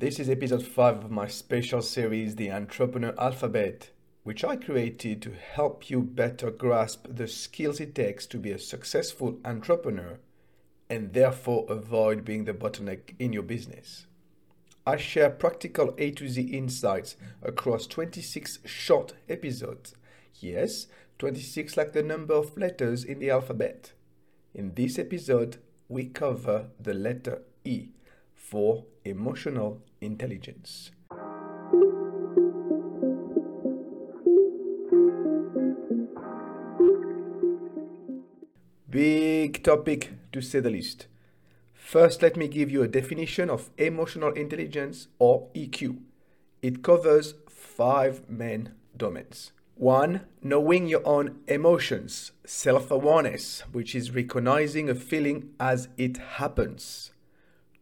This is episode 5 of my special series, The Entrepreneur Alphabet, which I created to help you better grasp the skills it takes to be a successful entrepreneur and therefore avoid being the bottleneck in your business. I share practical A to Z insights across 26 short episodes. Yes, 26 like the number of letters in the alphabet. In this episode, we cover the letter E for emotional intelligence. Big topic to say the least. First, let me give you a definition of emotional intelligence or EQ. It covers five main domains. One, knowing your own emotions, self awareness, which is recognizing a feeling as it happens.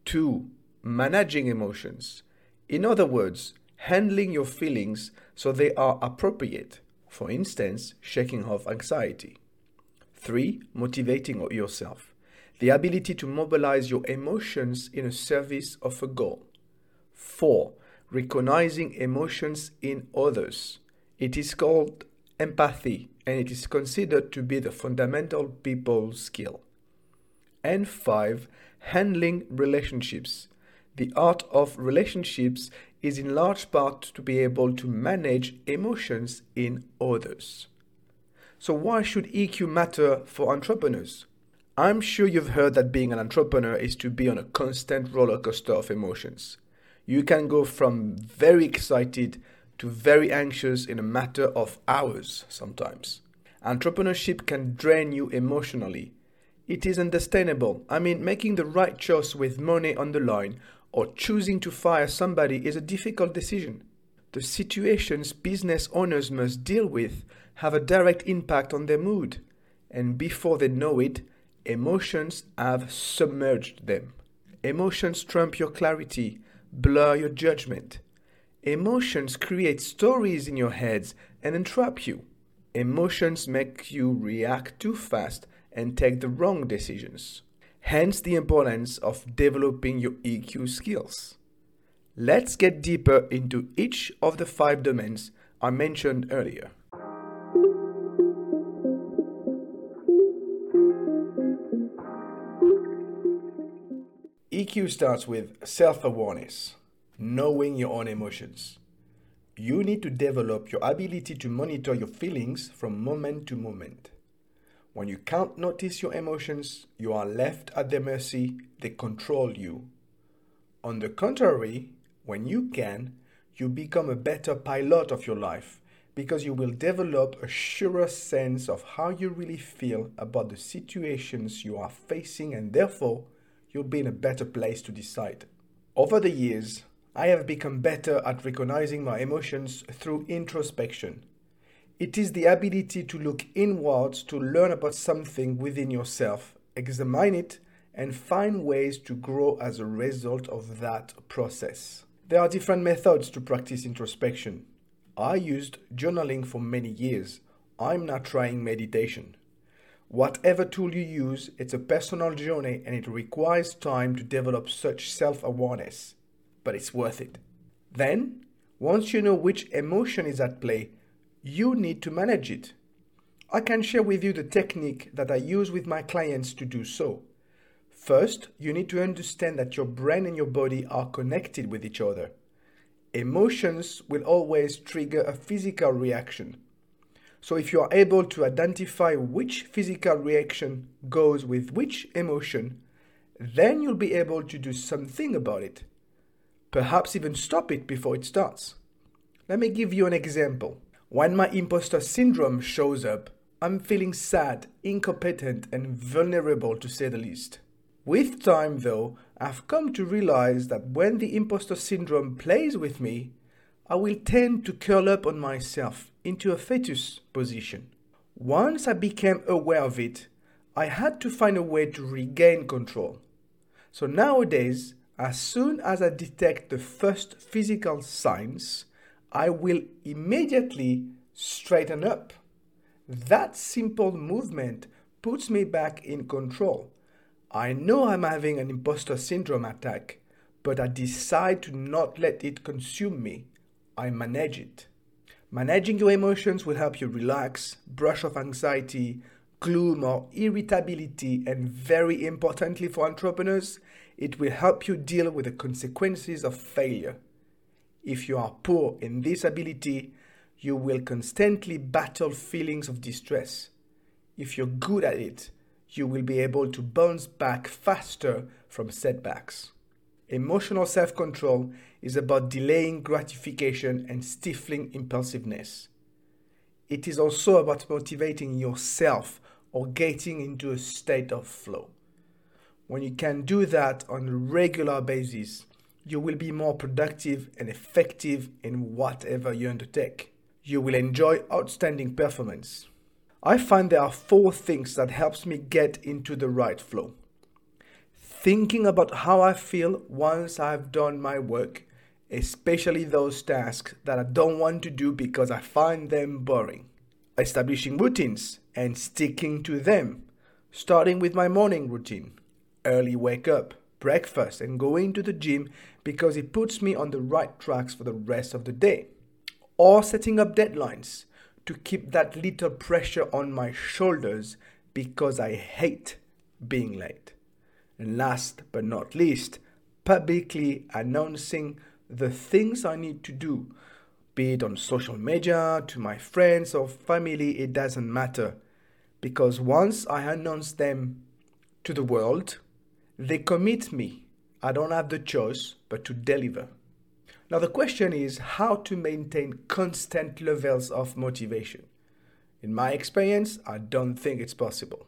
Two, managing emotions. In other words, handling your feelings so they are appropriate. For instance, shaking off anxiety. 3. Motivating yourself. The ability to mobilize your emotions in a service of a goal. 4. Recognizing emotions in others. It is called empathy and it is considered to be the fundamental people skill. And 5. Handling relationships. The art of relationships is in large part to be able to manage emotions in others. So, why should EQ matter for entrepreneurs? I'm sure you've heard that being an entrepreneur is to be on a constant roller coaster of emotions. You can go from very excited to very anxious in a matter of hours sometimes. Entrepreneurship can drain you emotionally. It is understandable. I mean, making the right choice with money on the line or choosing to fire somebody is a difficult decision. The situations business owners must deal with have a direct impact on their mood, and before they know it, emotions have submerged them. Emotions trump your clarity, blur your judgment. Emotions create stories in your heads and entrap you. Emotions make you react too fast and take the wrong decisions. Hence the importance of developing your EQ skills. Let's get deeper into each of the five domains I mentioned earlier. EQ starts with self awareness, knowing your own emotions. You need to develop your ability to monitor your feelings from moment to moment. When you can't notice your emotions, you are left at their mercy, they control you. On the contrary, when you can, you become a better pilot of your life because you will develop a surer sense of how you really feel about the situations you are facing, and therefore, you'll be in a better place to decide. Over the years, I have become better at recognizing my emotions through introspection. It is the ability to look inwards to learn about something within yourself, examine it, and find ways to grow as a result of that process. There are different methods to practice introspection. I used journaling for many years. I'm now trying meditation. Whatever tool you use, it's a personal journey and it requires time to develop such self awareness, but it's worth it. Then, once you know which emotion is at play, you need to manage it. I can share with you the technique that I use with my clients to do so. First, you need to understand that your brain and your body are connected with each other. Emotions will always trigger a physical reaction. So, if you are able to identify which physical reaction goes with which emotion, then you'll be able to do something about it. Perhaps even stop it before it starts. Let me give you an example. When my imposter syndrome shows up, I'm feeling sad, incompetent, and vulnerable to say the least. With time, though, I've come to realize that when the imposter syndrome plays with me, I will tend to curl up on myself into a fetus position. Once I became aware of it, I had to find a way to regain control. So nowadays, as soon as I detect the first physical signs, I will immediately straighten up. That simple movement puts me back in control. I know I'm having an imposter syndrome attack, but I decide to not let it consume me. I manage it. Managing your emotions will help you relax, brush off anxiety, gloom, or irritability, and very importantly for entrepreneurs, it will help you deal with the consequences of failure. If you are poor in this ability, you will constantly battle feelings of distress. If you're good at it, you will be able to bounce back faster from setbacks. Emotional self control is about delaying gratification and stifling impulsiveness. It is also about motivating yourself or getting into a state of flow. When you can do that on a regular basis, you will be more productive and effective in whatever you undertake. You will enjoy outstanding performance. I find there are four things that helps me get into the right flow. Thinking about how I feel once I've done my work, especially those tasks that I don't want to do because I find them boring. Establishing routines and sticking to them, starting with my morning routine. Early wake up, breakfast, and going to the gym because it puts me on the right tracks for the rest of the day. Or setting up deadlines to keep that little pressure on my shoulders because I hate being late. And last but not least, publicly announcing the things I need to do, be it on social media, to my friends or family, it doesn't matter. Because once I announce them to the world, they commit me. I don't have the choice but to deliver. Now, the question is how to maintain constant levels of motivation. In my experience, I don't think it's possible.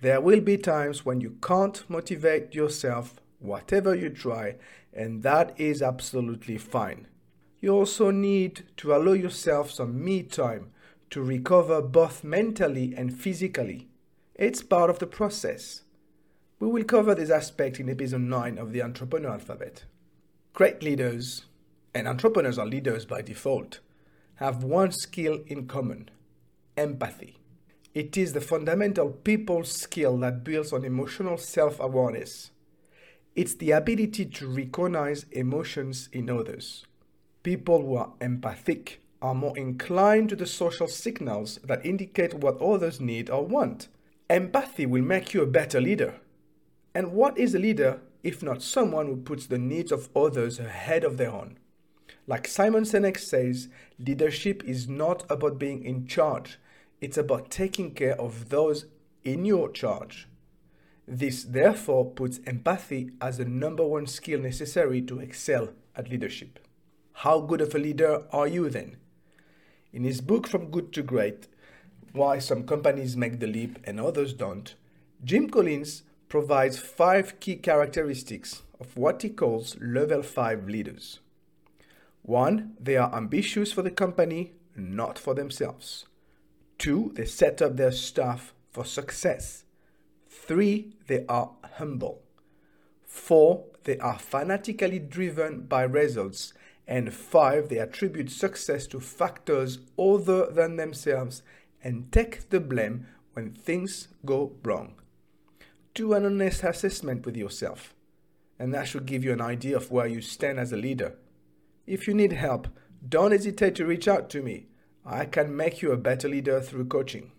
There will be times when you can't motivate yourself, whatever you try, and that is absolutely fine. You also need to allow yourself some me time to recover both mentally and physically. It's part of the process. We will cover this aspect in episode 9 of the Entrepreneur Alphabet. Great leaders and entrepreneurs are leaders by default, have one skill in common empathy. It is the fundamental people skill that builds on emotional self awareness. It's the ability to recognize emotions in others. People who are empathic are more inclined to the social signals that indicate what others need or want. Empathy will make you a better leader. And what is a leader if not someone who puts the needs of others ahead of their own? Like Simon Sinek says, leadership is not about being in charge, it's about taking care of those in your charge. This therefore puts empathy as the number one skill necessary to excel at leadership. How good of a leader are you then? In his book From Good to Great Why Some Companies Make the Leap and Others Don't, Jim Collins provides five key characteristics of what he calls level 5 leaders. One, they are ambitious for the company, not for themselves. Two, they set up their staff for success. Three, they are humble. Four, they are fanatically driven by results. And five, they attribute success to factors other than themselves and take the blame when things go wrong. Do an honest assessment with yourself, and that should give you an idea of where you stand as a leader. If you need help, don't hesitate to reach out to me. I can make you a better leader through coaching.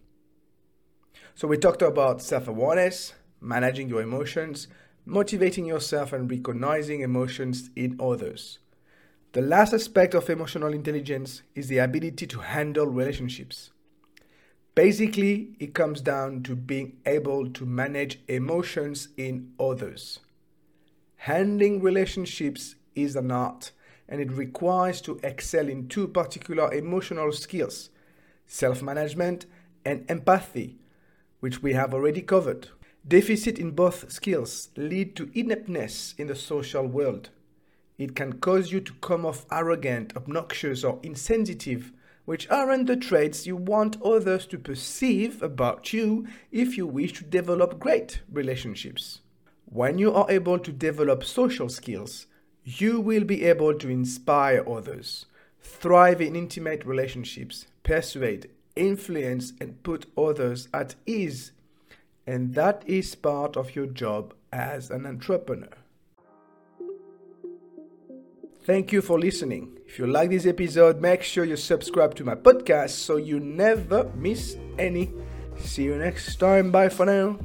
So, we talked about self awareness, managing your emotions, motivating yourself, and recognizing emotions in others. The last aspect of emotional intelligence is the ability to handle relationships. Basically, it comes down to being able to manage emotions in others. Handling relationships is an art and it requires to excel in two particular emotional skills self management and empathy, which we have already covered. Deficit in both skills lead to ineptness in the social world. It can cause you to come off arrogant, obnoxious, or insensitive, which aren't the traits you want others to perceive about you if you wish to develop great relationships. When you are able to develop social skills, you will be able to inspire others, thrive in intimate relationships, persuade, influence, and put others at ease. And that is part of your job as an entrepreneur. Thank you for listening. If you like this episode, make sure you subscribe to my podcast so you never miss any. See you next time. Bye for now.